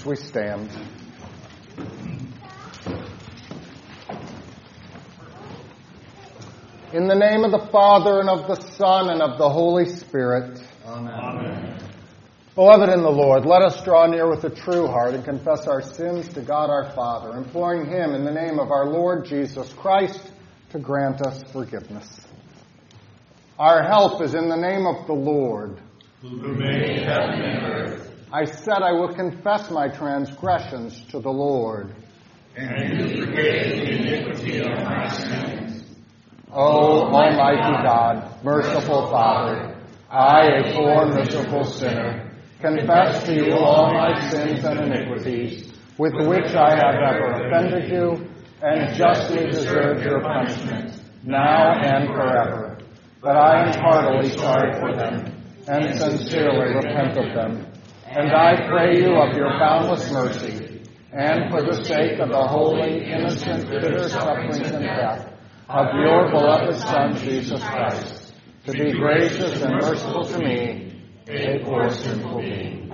Page 136, we stand. In the name of the Father, and of the Son, and of the Holy Spirit. Amen. Beloved in the Lord, let us draw near with a true heart and confess our sins to God our Father, imploring Him in the name of our Lord Jesus Christ to grant us forgiveness. Our help is in the name of the Lord. Who made heaven and earth. I said I will confess my transgressions to the Lord. And you forgave the iniquity of my sins. O Almighty God, merciful Father, I, a poor, miserable sinner, confess to you all my sins and iniquities, with which I have ever offended you, and justly deserve your punishment, now and forever. But I am heartily sorry for them, and sincerely repent of them. And I pray you of your boundless mercy, and for the sake of the holy, innocent, bitter sufferings and death of your beloved Son, Jesus Christ, to be gracious and merciful to me, a poor sinful being.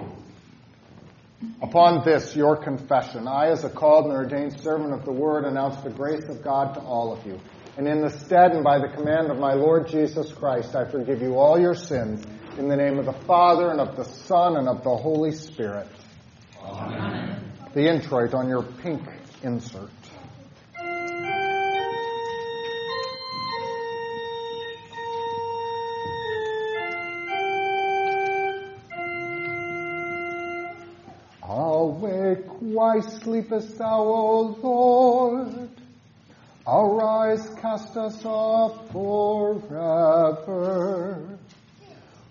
Upon this, your confession, I, as a called and ordained servant of the word, announce the grace of God to all of you. And in the stead and by the command of my Lord Jesus Christ, I forgive you all your sins in the name of the Father and of the Son and of the Holy Spirit. Amen. The introit on your pink insert. Awake, why sleepest thou, O Lord? Arise, cast us off forever.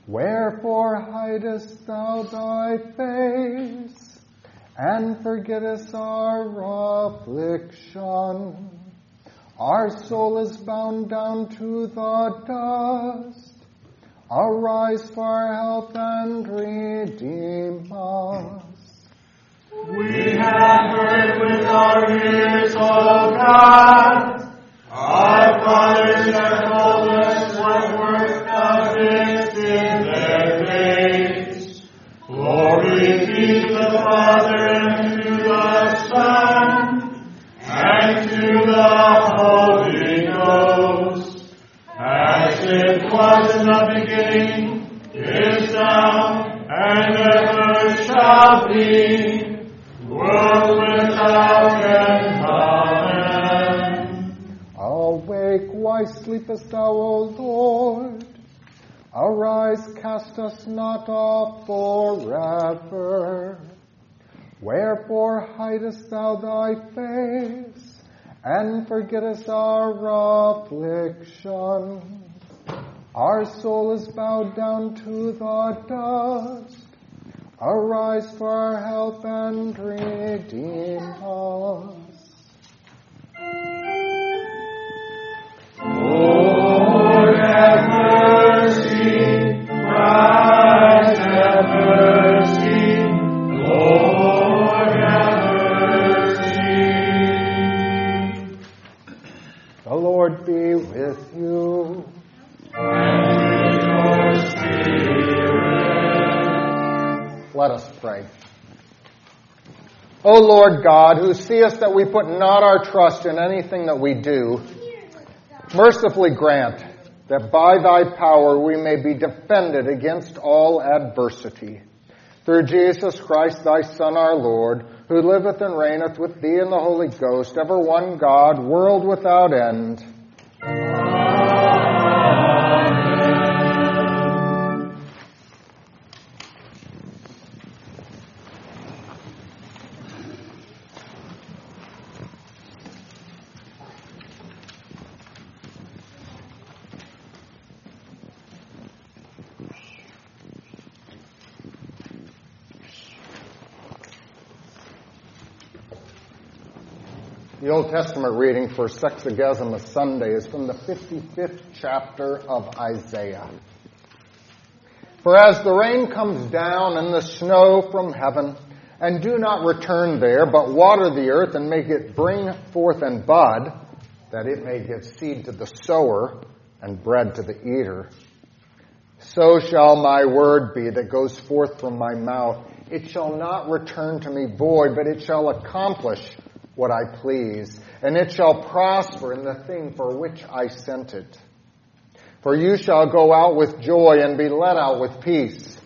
Wherefore hidest thou thy face, and forgettest our affliction? Our soul is bound down to the dust. Arise for our help and redeem us. We have heard with our ears, O God. Our fathers have told us what work of this Father and to the Son and to the Holy Ghost, as it was in the beginning, is now, and ever shall be world without end. Awake, why sleepest thou, O Lord? Arise, cast us not off forever. Wherefore hidest thou thy face, and forgettest our affliction? Our soul is bowed down to the dust. Arise for our help and redeem us. Lord with you. Let us pray. O Lord God, who seest that we put not our trust in anything that we do, mercifully grant that by thy power we may be defended against all adversity. Through Jesus Christ, thy Son, our Lord, who liveth and reigneth with thee in the Holy Ghost, ever one God, world without end. The Old Testament reading for Sexagesima Sunday is from the 55th chapter of Isaiah. For as the rain comes down and the snow from heaven, and do not return there, but water the earth and make it bring forth and bud, that it may give seed to the sower and bread to the eater, so shall my word be that goes forth from my mouth. it shall not return to me void, but it shall accomplish what I please, and it shall prosper in the thing for which I sent it. For you shall go out with joy and be led out with peace.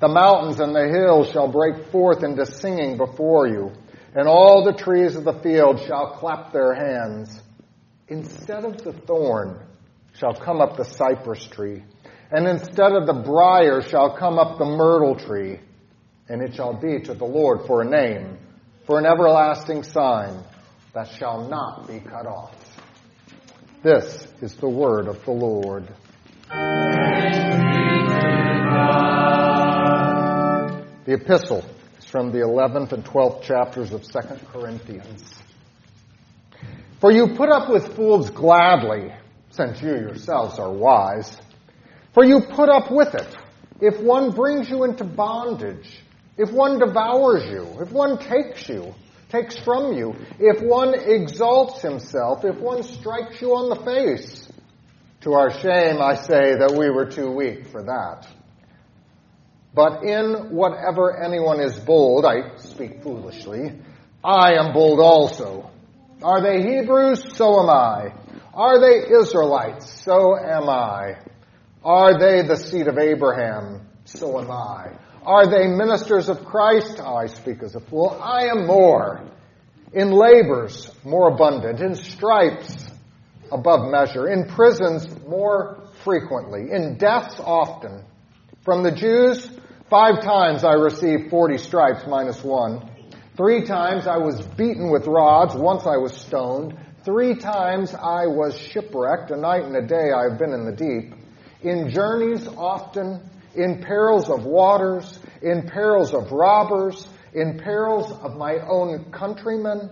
The mountains and the hills shall break forth into singing before you, and all the trees of the field shall clap their hands. Instead of the thorn shall come up the cypress tree, and instead of the brier shall come up the myrtle tree, and it shall be to the Lord for a name, for an everlasting sign that shall not be cut off. This is the word of the Lord. The epistle is from the 11th and 12th chapters of 2 Corinthians. For you put up with fools gladly, since you yourselves are wise. For you put up with it. If one brings you into bondage, if one devours you, if one takes you, takes from you, if one exalts himself, if one strikes you on the face, to our shame I say that we were too weak for that. But in whatever anyone is bold, I speak foolishly, I am bold also. Are they Hebrews? So am I. Are they Israelites? So am I. Are they the seed of Abraham? So am I. Are they ministers of Christ? Oh, I speak as a fool. I am more. In labors, more abundant. In stripes, above measure. In prisons, more frequently. In deaths, often. From the Jews, five times I received 40 stripes minus one. Three times I was beaten with rods. Once I was stoned. Three times I was shipwrecked. A night and a day I have been in the deep. In journeys often. In perils of waters. In perils of robbers. In perils of my own countrymen.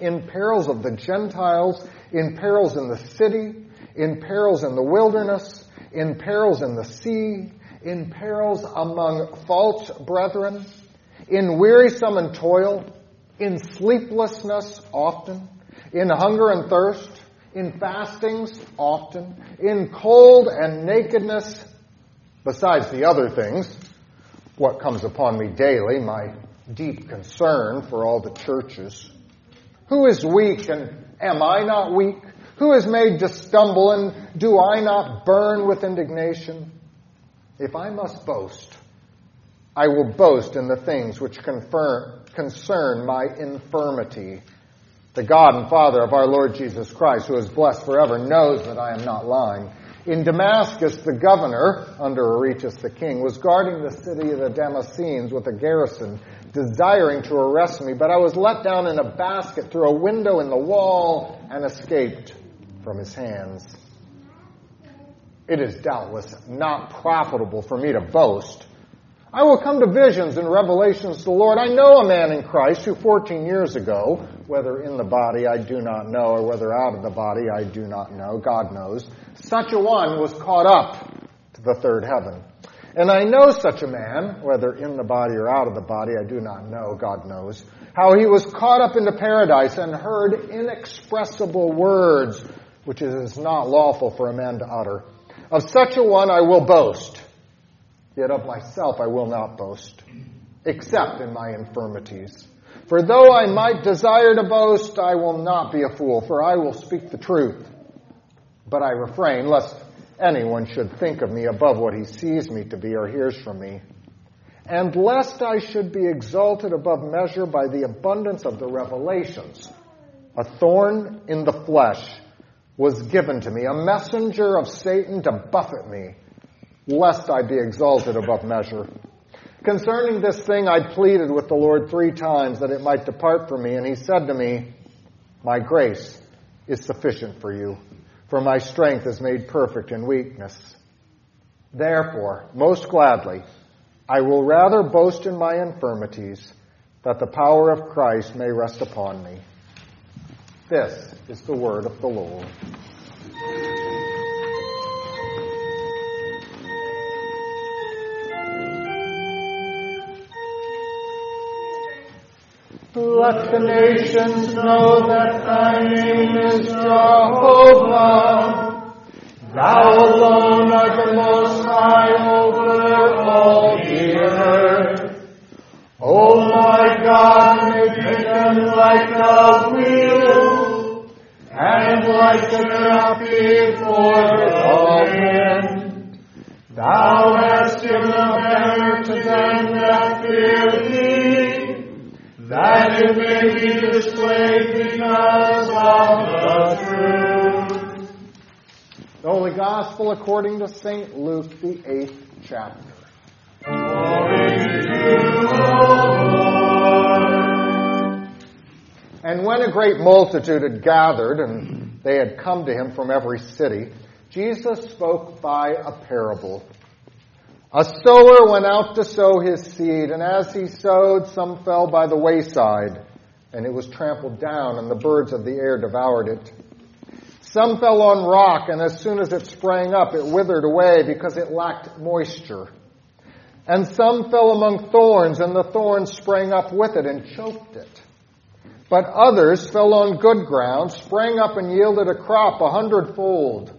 In perils of the Gentiles. In perils in the city. In perils in the wilderness. In perils in the sea. In perils among false brethren in wearisome and toil, in sleeplessness often, in hunger and thirst, in fastings often, in cold and nakedness, besides the other things, what comes upon me daily, my deep concern for all the churches. Who is weak and am I not weak? Who is made to stumble and do I not burn with indignation? If I must boast, I will boast in the things which confirm, concern my infirmity. The God and Father of our Lord Jesus Christ, who is blessed forever, knows that I am not lying. In Damascus, the governor, under Aretas the king, was guarding the city of the Damascenes with a garrison, desiring to arrest me, but I was let down in a basket through a window in the wall and escaped from his hands. It is doubtless not profitable for me to boast. I will come to visions and revelations of the Lord. I know a man in Christ who 14 years ago, whether in the body I do not know, or whether out of the body I do not know, God knows, such a one was caught up to the third heaven. And I know such a man, whether in the body or out of the body, I do not know, God knows, how he was caught up into paradise and heard inexpressible words, which it is not lawful for a man to utter. Of such a one I will boast. Yet of myself I will not boast, except in my infirmities. For though I might desire to boast, I will not be a fool, for I will speak the truth. But I refrain, lest anyone should think of me above what he sees me to be or hears from me. And lest I should be exalted above measure by the abundance of the revelations, a thorn in the flesh was given to me, a messenger of Satan to buffet me lest I be exalted above measure. Concerning this thing, I pleaded with the Lord three times that it might depart from me, and he said to me, My grace is sufficient for you, for my strength is made perfect in weakness. Therefore, most gladly, I will rather boast in my infirmities, that the power of Christ may rest upon me. This is the word of the Lord. Let the nations know that thy name is Jehovah. Thou alone art the most high over all the earth. Oh my God, make them like the wheel, and like the traffic for all men. Thou hast given a banner to them that fear thee, that it may be displayed because of the truth. The Holy Gospel according to St. Luke, the eighth chapter. And when a great multitude had gathered, and they had come to him from every city, Jesus spoke by a parable. A sower went out to sow his seed, and as he sowed, some fell by the wayside, and it was trampled down, and the birds of the air devoured it. Some fell on rock, and as soon as it sprang up, it withered away because it lacked moisture. And some fell among thorns, and the thorns sprang up with it and choked it. But others fell on good ground, sprang up and yielded a crop a hundredfold.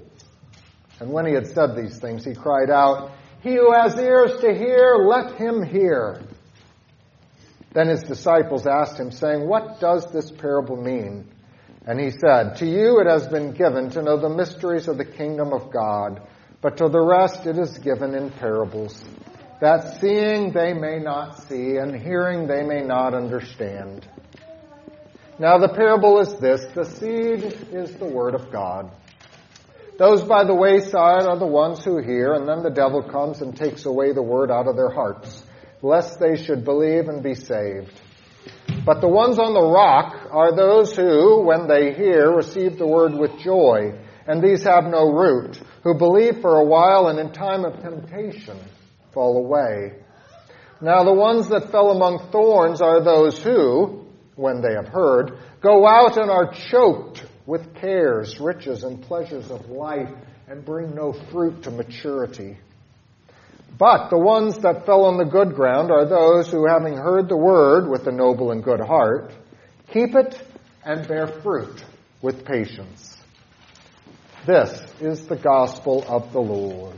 And when he had said these things, he cried out, He who has ears to hear, let him hear. Then his disciples asked him, saying, What does this parable mean? And he said, To you it has been given to know the mysteries of the kingdom of God, but to the rest it is given in parables, that seeing they may not see, and hearing they may not understand. Now the parable is this the seed is the word of God. Those by the wayside are the ones who hear, and then the devil comes and takes away the word out of their hearts, lest they should believe and be saved. But the ones on the rock are those who, when they hear, receive the word with joy, and these have no root, who believe for a while and in time of temptation fall away. Now the ones that fell among thorns are those who, when they have heard, go out and are choked with cares, riches, and pleasures of life, and bring no fruit to maturity. But the ones that fell on the good ground are those who, having heard the word with a noble and good heart, keep it and bear fruit with patience. This is the gospel of the Lord.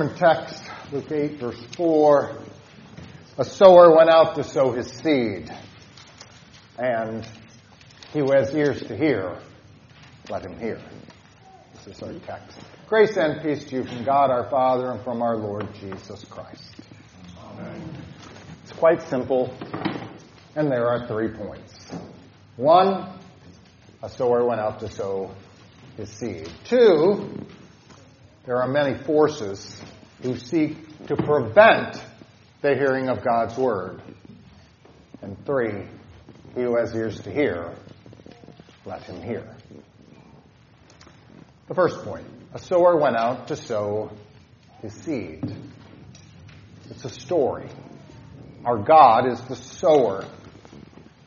Sermon text, Luke 8, verse 4. A sower went out to sow his seed, and he who has ears to hear, let him hear. This is our text. Grace and peace to you from God our Father and from our Lord Jesus Christ. Amen. It's quite simple, and there are three points. One, a sower went out to sow his seed. Two, there are many forces who seek to prevent the hearing of God's word. And three, he who has ears to hear, let him hear. The first point a sower went out to sow his seed. It's a story. Our God is the sower,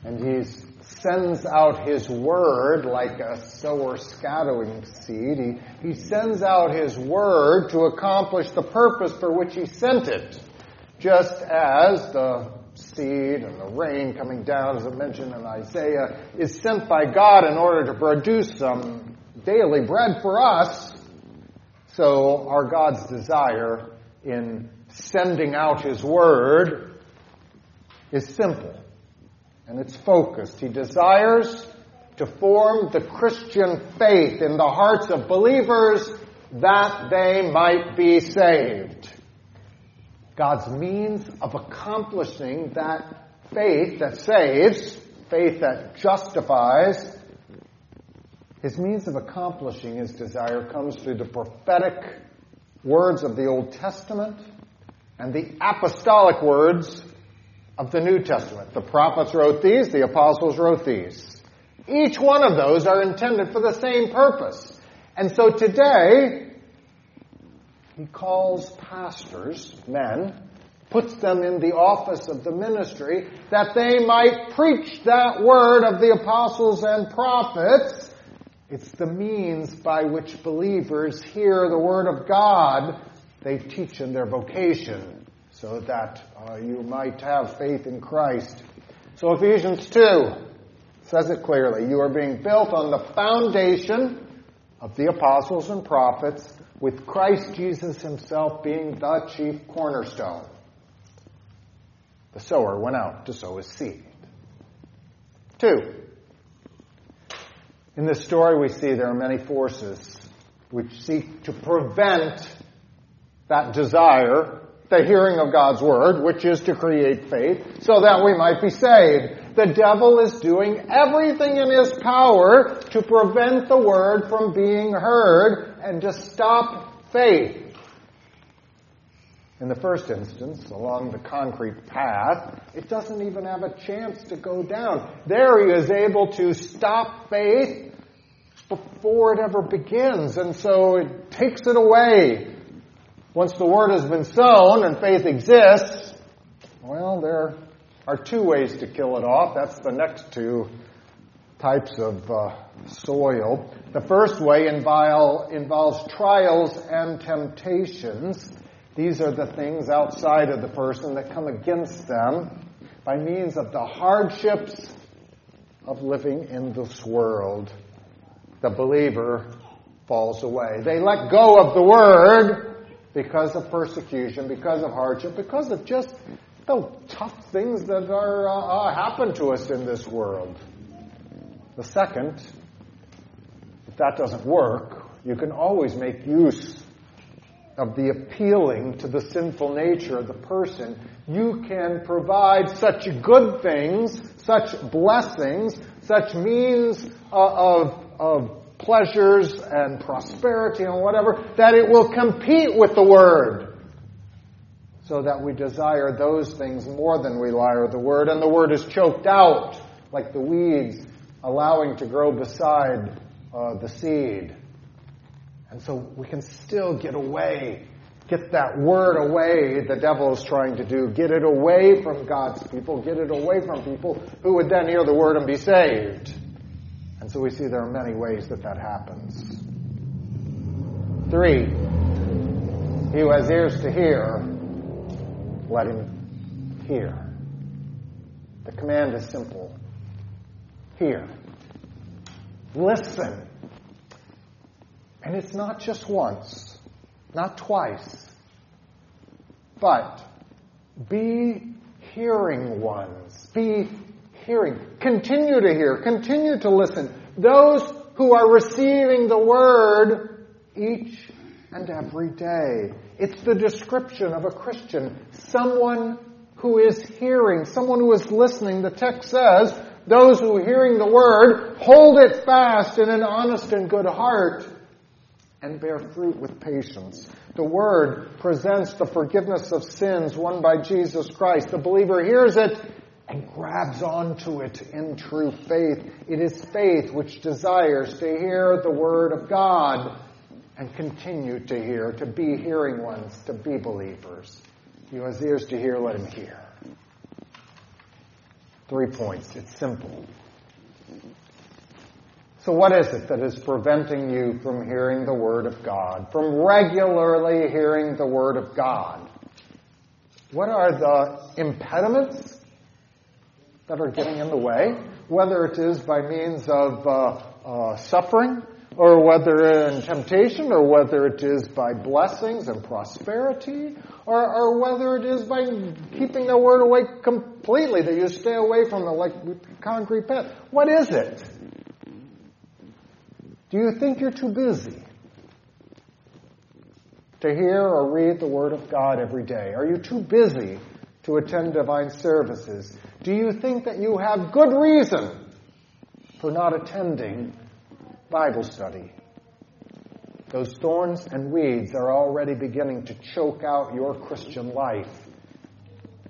and he's sends out his word like a sower scattering seed. He, he sends out his word to accomplish the purpose for which he sent it. Just as the seed and the rain coming down, as I mentioned in Isaiah, is sent by God in order to produce some daily bread for us, so our God's desire in sending out his word is simple and it's focused. He desires to form the Christian faith in the hearts of believers that they might be saved. God's means of accomplishing that faith that saves, faith that justifies, his means of accomplishing his desire comes through the prophetic words of the Old Testament and the apostolic words of the New Testament. The prophets wrote these, the apostles wrote these. Each one of those are intended for the same purpose. And so today, he calls pastors, men, puts them in the office of the ministry, that they might preach that word of the apostles and prophets. It's the means by which believers hear the word of God they teach in their vocation so that uh, you might have faith in Christ. So Ephesians 2 says it clearly. You are being built on the foundation of the apostles and prophets, with Christ Jesus himself being the chief cornerstone. The sower went out to sow his seed. Two. In this story, we see there are many forces which seek to prevent that desire the hearing of God's word, which is to create faith, so that we might be saved. The devil is doing everything in his power to prevent the word from being heard and to stop faith. In the first instance, along the concrete path, it doesn't even have a chance to go down. There he is able to stop faith before it ever begins, and so it takes it away once the word has been sown and faith exists, well, there are two ways to kill it off. That's the next two types of uh, soil. The first way involves trials and temptations. These are the things outside of the person that come against them by means of the hardships of living in this world. The believer falls away. They let go of the word because of persecution, because of hardship, because of just the tough things that are uh, uh, happen to us in this world. The second, if that doesn't work, you can always make use of the appealing to the sinful nature of the person. You can provide such good things, such blessings, such means uh, of, of pleasures and prosperity and whatever, that it will compete with the Word. So that we desire those things more than we desire the Word, and the Word is choked out like the weeds, allowing to grow beside uh, the seed. And so we can still get away, get that word away the devil is trying to do. Get it away from God's people, get it away from people who would then hear the word and be saved. And so we see there are many ways that that happens. Three, he who has ears to hear, let him hear. The command is simple. Hear. Listen. And it's not just once, not twice, But be hearing ones. Be hearing. Continue to hear. Continue to listen. Those who are receiving the word each and every day. It's the description of a Christian. Someone who is hearing, someone who is listening. The text says, those who are hearing the word hold it fast in an honest and good heart and bear fruit with patience. The word presents the forgiveness of sins won by Jesus Christ. The believer hears it and grabs onto it in true faith. It is faith which desires to hear the word of God and continue to hear, to be hearing ones, to be believers. He has ears to hear, let him hear. Three points. It's simple. So, what is it that is preventing you from hearing the Word of God, from regularly hearing the Word of God? What are the impediments that are getting in the way? Whether it is by means of uh, uh, suffering, or whether in temptation, or whether it is by blessings and prosperity, or, or whether it is by keeping the word away completely, that you stay away from the like concrete path. What is it? Do you think you're too busy to hear or read the Word of God every day? Are you too busy to attend divine services? Do you think that you have good reason for not attending Bible study? Those thorns and weeds are already beginning to choke out your Christian life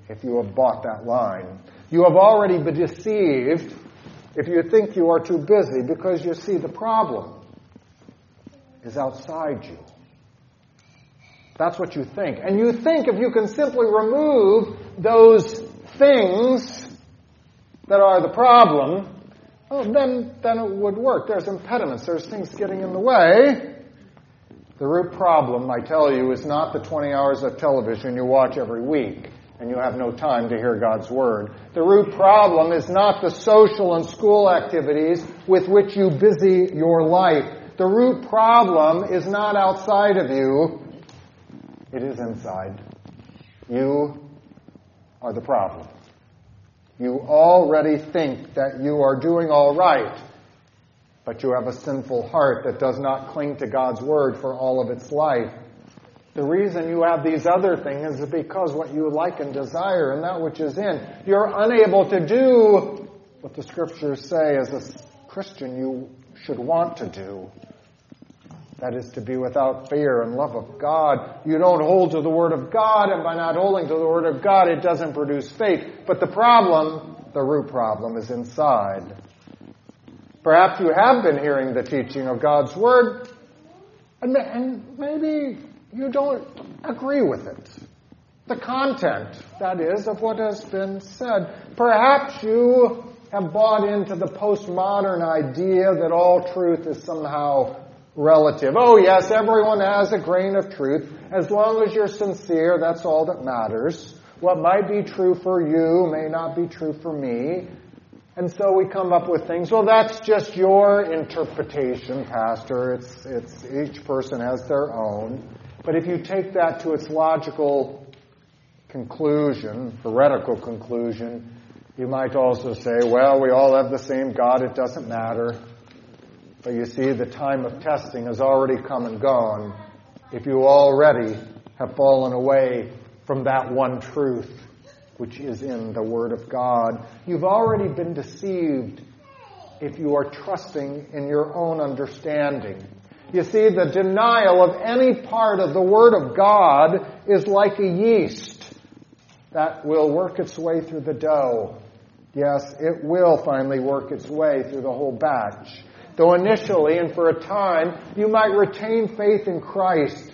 if you have bought that line. You have already been deceived if you think you are too busy because you see the problem is outside you. That's what you think. And you think if you can simply remove those things that are the problem, well, then, then it would work. There's impediments, there's things getting in the way. The root problem, I tell you, is not the 20 hours of television you watch every week and you have no time to hear God's Word. The root problem is not the social and school activities with which you busy your life. The root problem is not outside of you, it is inside. You are the problem. You already think that you are doing all right, but you have a sinful heart that does not cling to God's Word for all of its life. The reason you have these other things is because what you like and desire and that which is in, you're unable to do what the scriptures say as a Christian you should want to do. That is to be without fear and love of God. You don't hold to the Word of God, and by not holding to the Word of God, it doesn't produce faith. But the problem, the root problem, is inside. Perhaps you have been hearing the teaching of God's Word, and maybe you don't agree with it. The content, that is, of what has been said. Perhaps you have bought into the postmodern idea that all truth is somehow relative. Oh, yes, everyone has a grain of truth. As long as you're sincere, that's all that matters. What might be true for you may not be true for me. And so we come up with things. Well, that's just your interpretation, Pastor. It's, it's, each person has their own. But if you take that to its logical conclusion, heretical conclusion, you might also say, well, we all have the same God, it doesn't matter. But you see, the time of testing has already come and gone. If you already have fallen away from that one truth, which is in the Word of God, you've already been deceived if you are trusting in your own understanding. You see, the denial of any part of the Word of God is like a yeast that will work its way through the dough. Yes, it will finally work its way through the whole batch. Though initially and for a time you might retain faith in Christ,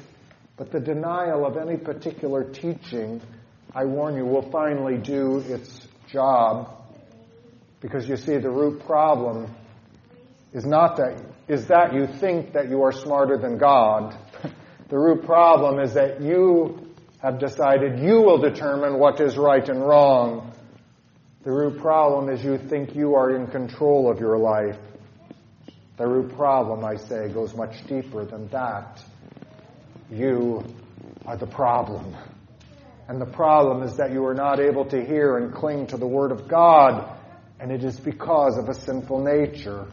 but the denial of any particular teaching, I warn you, will finally do its job. Because you see, the root problem is not that is that you think that you are smarter than God. the root problem is that you have decided you will determine what is right and wrong. The root problem is you think you are in control of your life. The root problem, I say, goes much deeper than that. You are the problem. And the problem is that you are not able to hear and cling to the Word of God, and it is because of a sinful nature.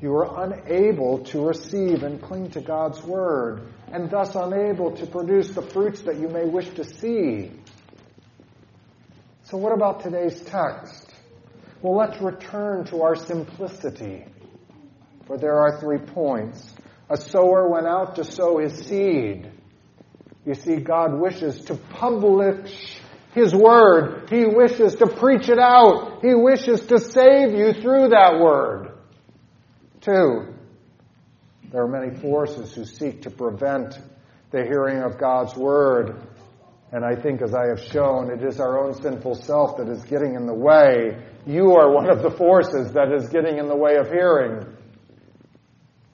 You are unable to receive and cling to God's Word, and thus unable to produce the fruits that you may wish to see. So, what about today's text? Well, let's return to our simplicity. For there are three points. A sower went out to sow his seed. You see, God wishes to publish His Word. He wishes to preach it out. He wishes to save you through that Word. Two, there are many forces who seek to prevent the hearing of God's Word. And I think, as I have shown, it is our own sinful self that is getting in the way. You are one of the forces that is getting in the way of hearing.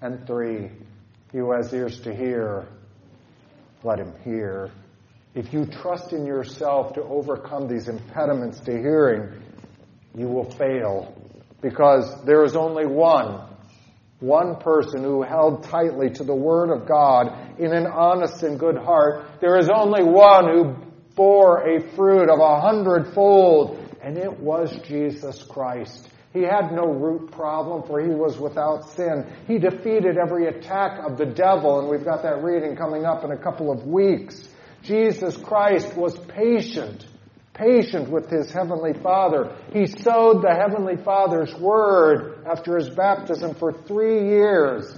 And three, he who has ears to hear, let him hear. If you trust in yourself to overcome these impediments to hearing, you will fail because there is only one, one person who held tightly to the Word of God in an honest and good heart. There is only one who bore a fruit of a hundredfold, and it was Jesus Christ. He had no root problem, for he was without sin. He defeated every attack of the devil, and we've got that reading coming up in a couple of weeks. Jesus Christ was patient, patient with his heavenly Father. He sowed the heavenly Father's word after his baptism for three years,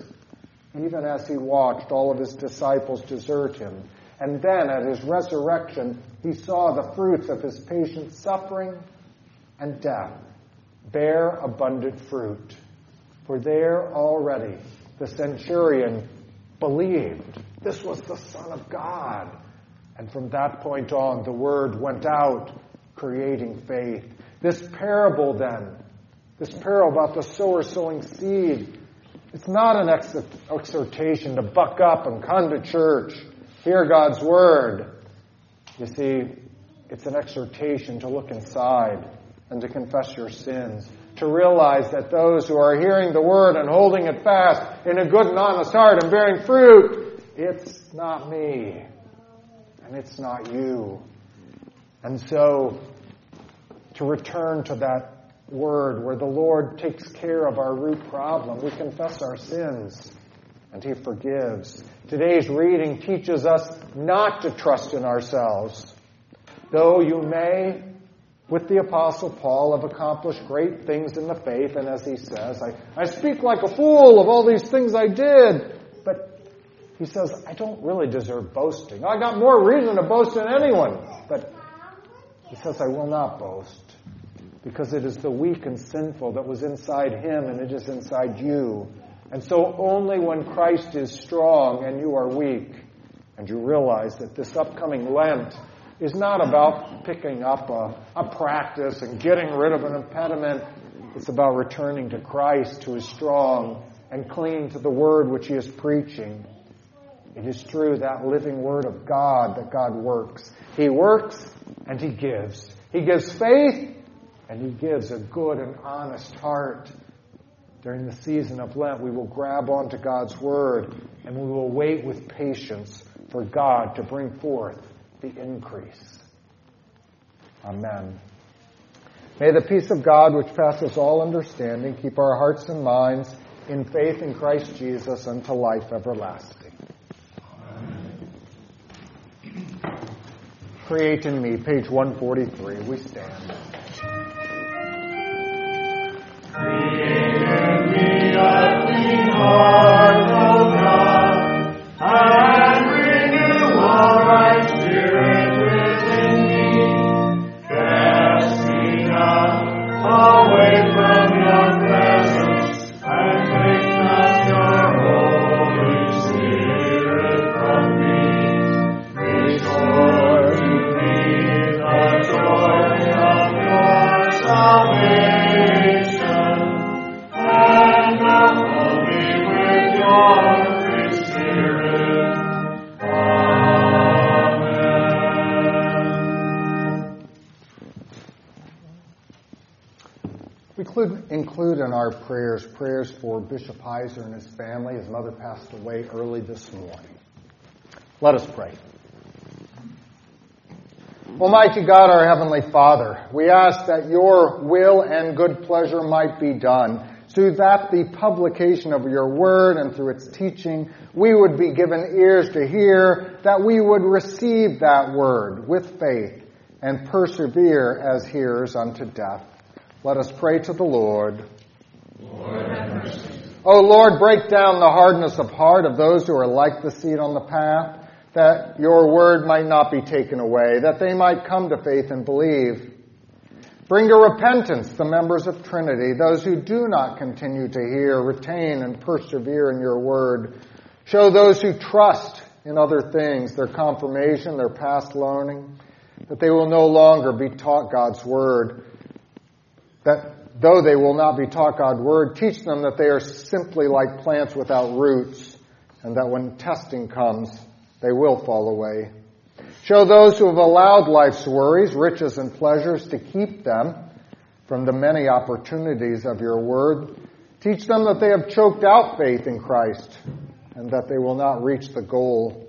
even as he watched all of his disciples desert him. And then at his resurrection, he saw the fruits of his patient suffering and death bear abundant fruit. For there already the centurion believed this was the Son of God. And from that point on, the word went out, creating faith. This parable, then, this parable about the sower sowing seed, it's not an exhortation to buck up and come to church, hear God's word. You see, it's an exhortation to look inside and to confess your sins. To realize that those who are hearing the word and holding it fast in a good and honest heart and bearing fruit, it's not me. And it's not you. And so, to return to that word where the Lord takes care of our root problem, we confess our sins and He forgives. Today's reading teaches us not to trust in ourselves. Though you may with the Apostle Paul have accomplished great things in the faith, and as he says, I, I speak like a fool of all these things I did. But he says, I don't really deserve boasting. I got more reason to boast than anyone. But he says, I will not boast. Because it is the weak and sinful that was inside him, and it is inside you. And so only when Christ is strong and you are weak, and you realize that this upcoming Lent is not about picking up a, a, practice and getting rid of an impediment. It's about returning to Christ who is strong and clinging to the word which he is preaching. It is true that living word of God that God works. He works and he gives. He gives faith and he gives a good and honest heart. During the season of Lent, we will grab onto God's word and we will wait with patience for God to bring forth the increase. Amen. May the peace of God, which passes all understanding, keep our hearts and minds in faith in Christ Jesus unto life everlasting. Create in me, page 143. We stand. Create in me a clean heart, include in our prayers prayers for Bishop Heiser and his family. His mother passed away early this morning. Let us pray. Almighty God, our Heavenly Father, we ask that your will and good pleasure might be done, so that the publication of your word and through its teaching, we would be given ears to hear, that we would receive that word with faith and persevere as hearers unto death. Let us pray to the Lord. Lord O Lord, break down the hardness of heart of those who are like the seed on the path that your word might not be taken away, that they might come to faith and believe. Bring to repentance the members of Trinity, those who do not continue to hear, retain, and persevere in your word. Show those who trust in other things, their confirmation, their past learning, that they will no longer be taught God's word, that though they will not be taught God's word, teach them that they are simply like plants without roots, and that when testing comes, they will fall away. Show those who have allowed life's worries, riches, and pleasures to keep them from the many opportunities of your word. Teach them that they have choked out faith in Christ and that they will not reach the goal.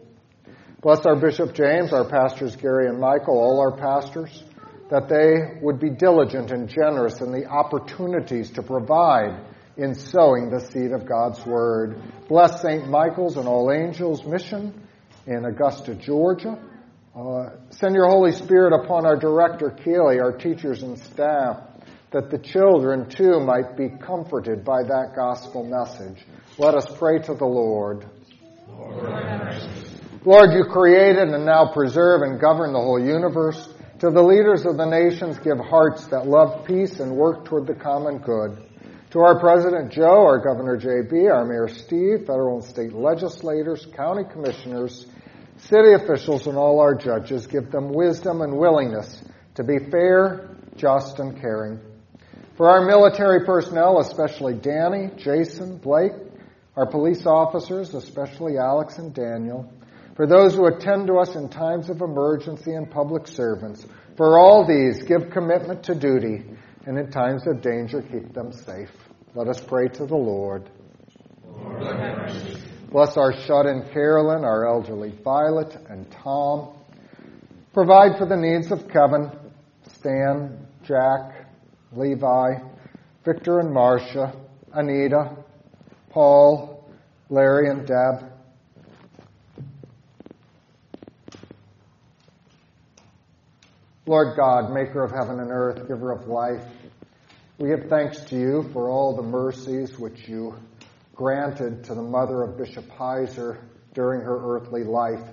Bless our Bishop James, our pastors Gary and Michael, all our pastors, that they would be diligent and generous in the opportunities to provide in sowing the seed of God's Word. Bless St. Michael's and all angels mission in Augusta, Georgia. Uh, send your Holy Spirit upon our director, Keeley, our teachers and staff, that the children too might be comforted by that gospel message. Let us pray to the Lord. Lord, Lord, you created and now preserve and govern the whole universe. To the leaders of the nations, give hearts that love peace and work toward the common good. To our President Joe, our Governor JB, our Mayor Steve, federal and state legislators, county commissioners, city officials, and all our judges, give them wisdom and willingness to be fair, just, and caring. For our military personnel, especially Danny, Jason, Blake, our police officers, especially Alex and Daniel, for those who attend to us in times of emergency and public servants, for all these, give commitment to duty, and in times of danger, keep them safe. Let us pray to the Lord. Lord Bless our shut in Carolyn, our elderly Violet, and Tom. Provide for the needs of Kevin, Stan, Jack, Levi, Victor and Marcia, Anita, Paul, Larry and Deb. Lord God, maker of heaven and earth, giver of life, we give thanks to you for all the mercies which you granted to the mother of Bishop Heiser during her earthly life.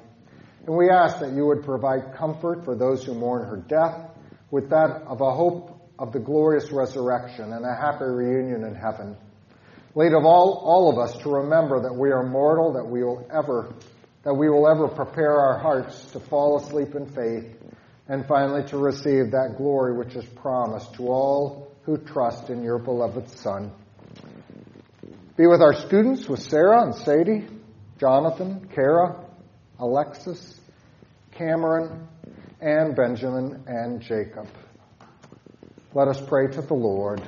And we ask that you would provide comfort for those who mourn her death with that of a hope of the glorious resurrection and a happy reunion in heaven. Lead of all, all of us to remember that we are mortal, that we will ever, that we will ever prepare our hearts to fall asleep in faith, and finally to receive that glory which is promised to all who trust in your beloved Son. Be with our students, with Sarah and Sadie, Jonathan, Kara, Alexis, Cameron, and Benjamin and Jacob. Let us pray to the Lord.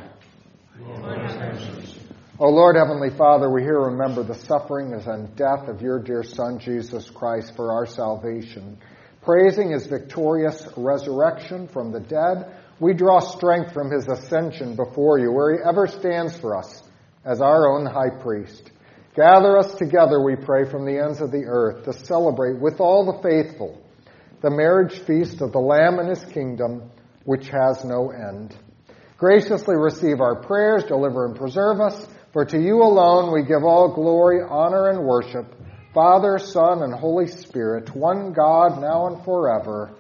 O Lord, Heavenly Father, we here remember the sufferings and death of your dear Son, Jesus Christ, for our salvation. Praising his victorious resurrection from the dead, we draw strength from his ascension before you, where he ever stands for us as our own high priest. Gather us together, we pray, from the ends of the earth to celebrate with all the faithful the marriage feast of the Lamb and his kingdom, which has no end. Graciously receive our prayers, deliver and preserve us, for to you alone we give all glory, honor, and worship, Father, Son, and Holy Spirit, one God, now and forever.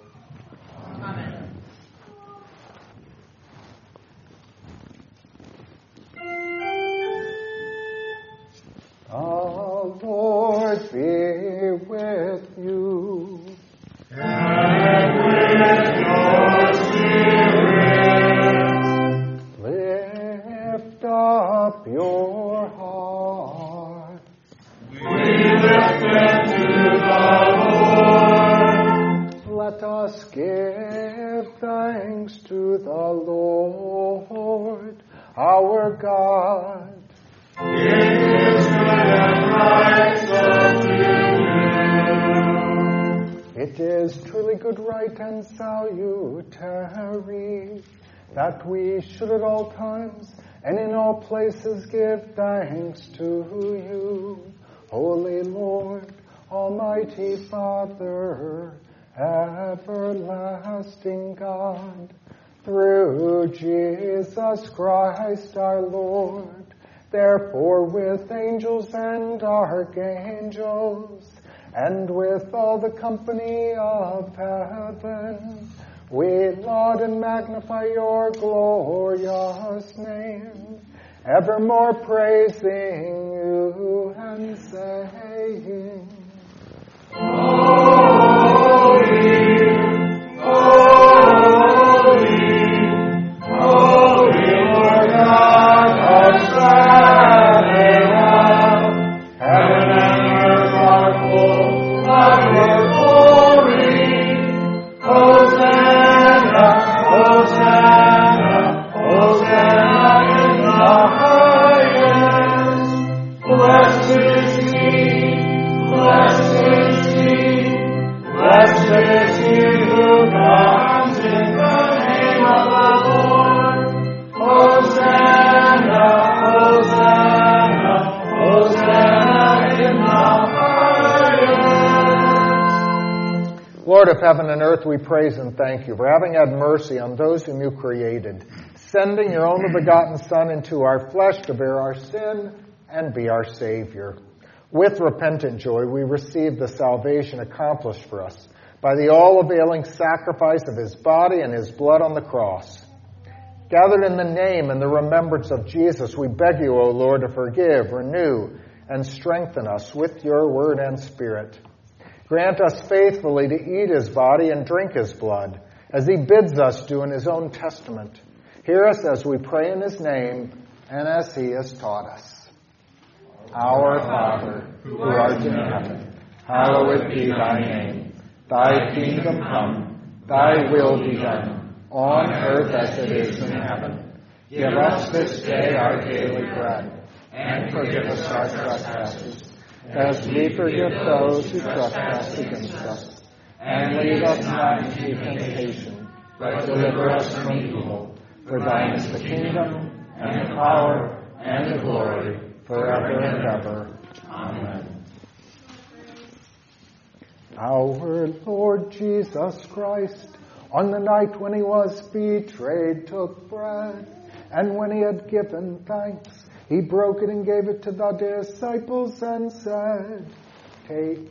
Father, everlasting God, through Jesus Christ our Lord. Therefore, with angels and archangels, and with all the company of heaven, we laud and magnify your glorious name, evermore praising you and saying, Holy, holy holy, Lord God, our Lord of heaven and earth, we praise and thank you for having had mercy on those whom you created, sending your only begotten Son into our flesh to bear our sin and be our Savior. With repentant joy, we receive the salvation accomplished for us by the all availing sacrifice of his body and his blood on the cross. Gathered in the name and the remembrance of Jesus, we beg you, O Lord, to forgive, renew, and strengthen us with your word and spirit. Grant us faithfully to eat his body and drink his blood, as he bids us do in his own testament. Hear us as we pray in his name and as he has taught us. Our Father, who art in heaven, hallowed be thy name. Thy kingdom come, thy will be done, on earth as it is in heaven. Give us this day our daily bread, and forgive us our trespasses as we forgive those who trespass against us. And lead us not into temptation, but deliver us from evil. For thine is the kingdom, and the power, and the glory, forever and ever. Amen. Our Lord Jesus Christ, on the night when he was betrayed, took bread, and when he had given thanks, he broke it and gave it to the disciples and said, Take,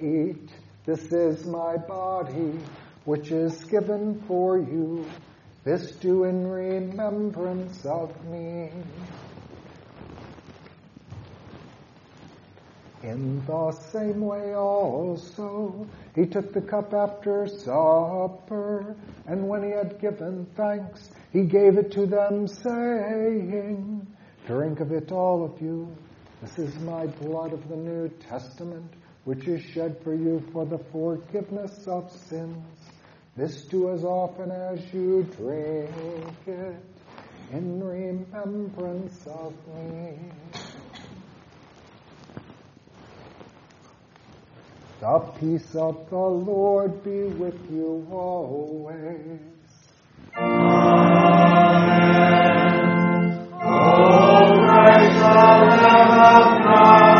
eat, this is my body, which is given for you. This do in remembrance of me. In the same way also, he took the cup after supper, and when he had given thanks, he gave it to them, saying, Drink of it, all of you. This is my blood of the New Testament, which is shed for you for the forgiveness of sins. This do as often as you drink it in remembrance of me. The peace of the Lord be with you always. I the Lamb of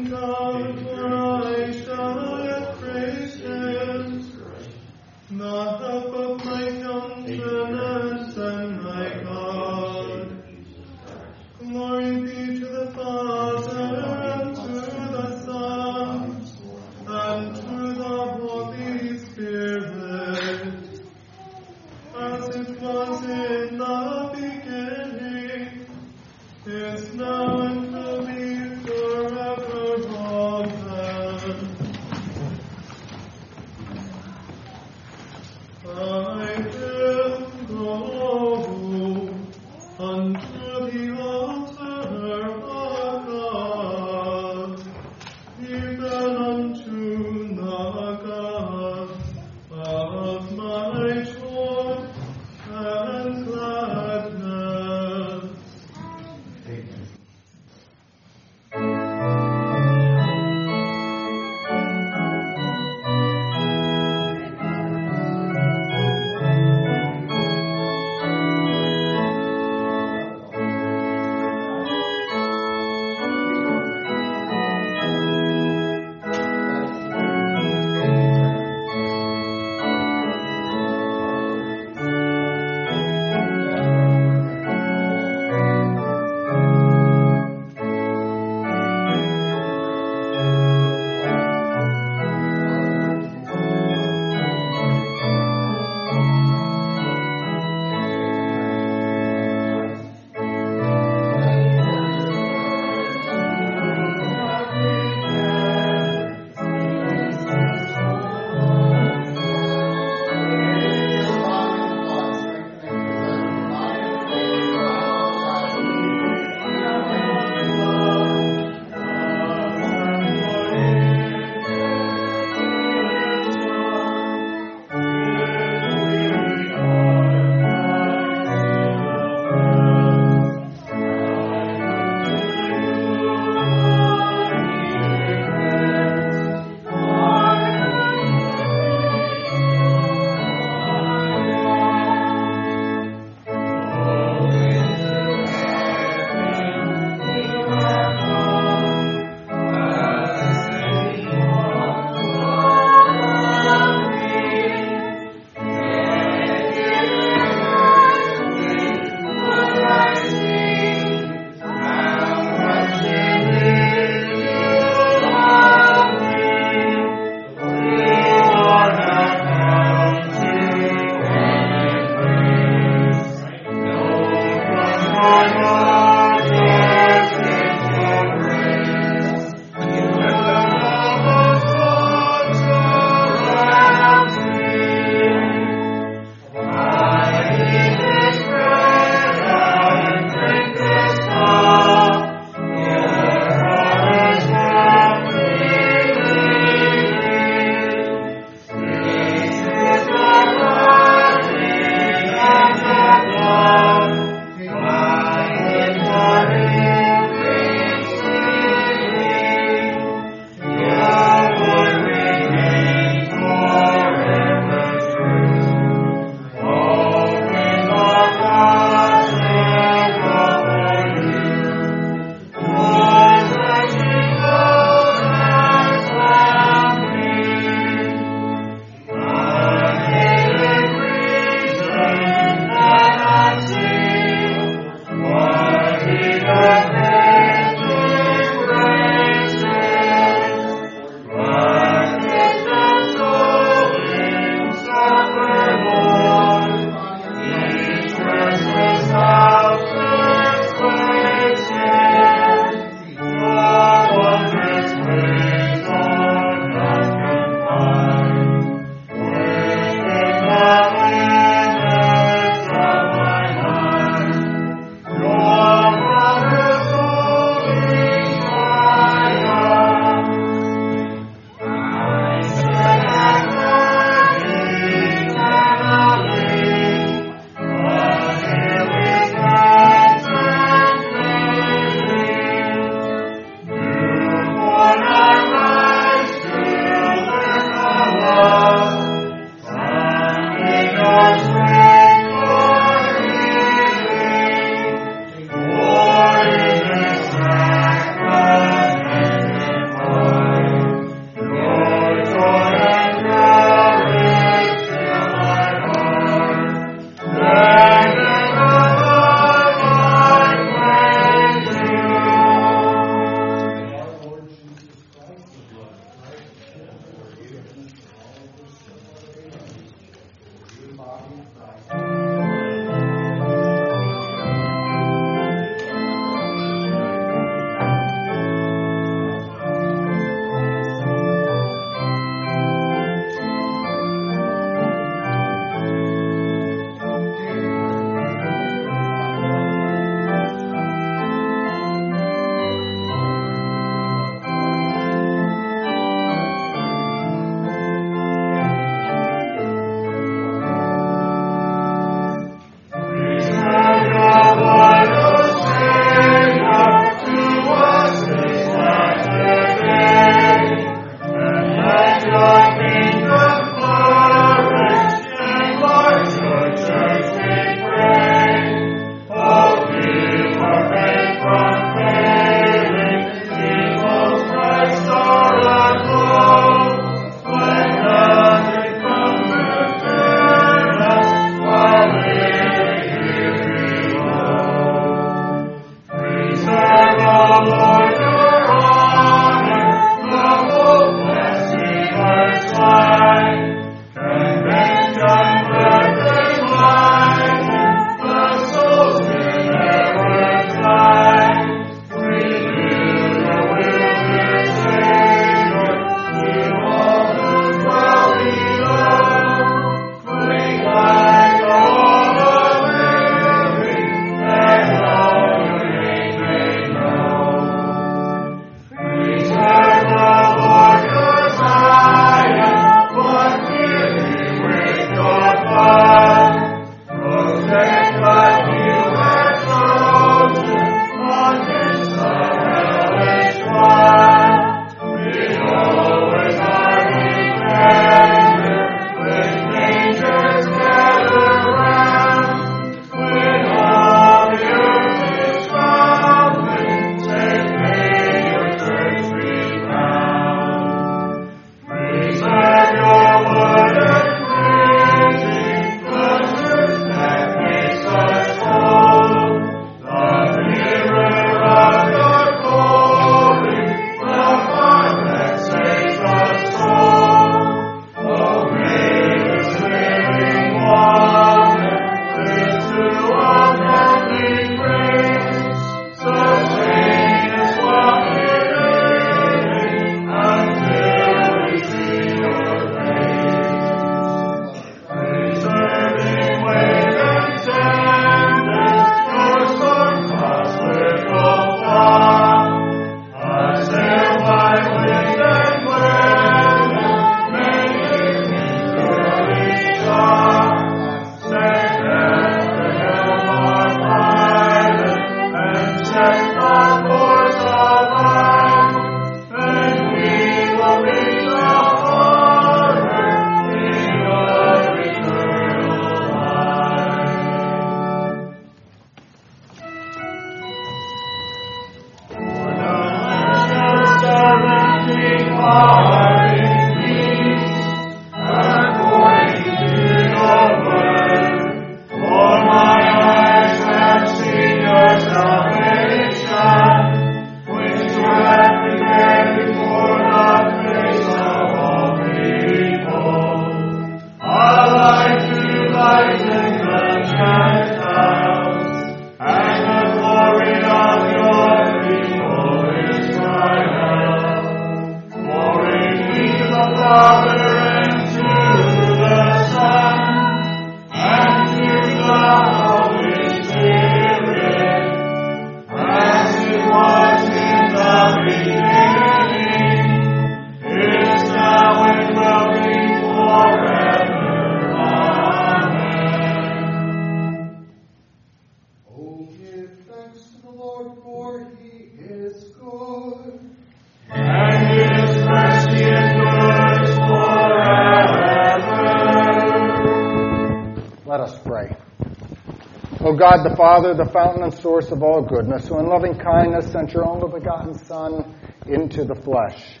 God the Father, the fountain and source of all goodness, who in loving kindness sent your only begotten Son into the flesh,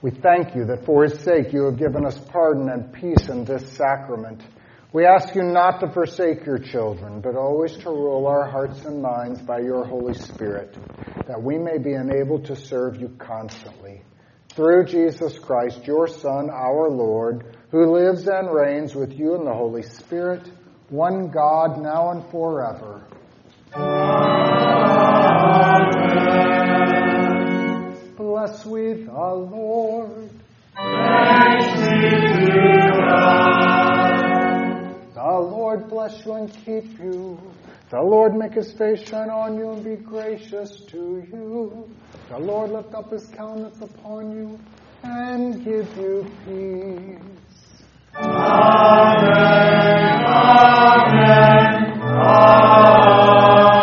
we thank you that for his sake you have given us pardon and peace in this sacrament. We ask you not to forsake your children, but always to rule our hearts and minds by your Holy Spirit, that we may be enabled to serve you constantly. Through Jesus Christ, your Son, our Lord, who lives and reigns with you in the Holy Spirit, one God, now and forever. Amen. Bless we the Lord. Thanks be to God. The Lord bless you and keep you. The Lord make his face shine on you and be gracious to you. The Lord lift up his countenance upon you and give you peace. Amen. Amen. Amen.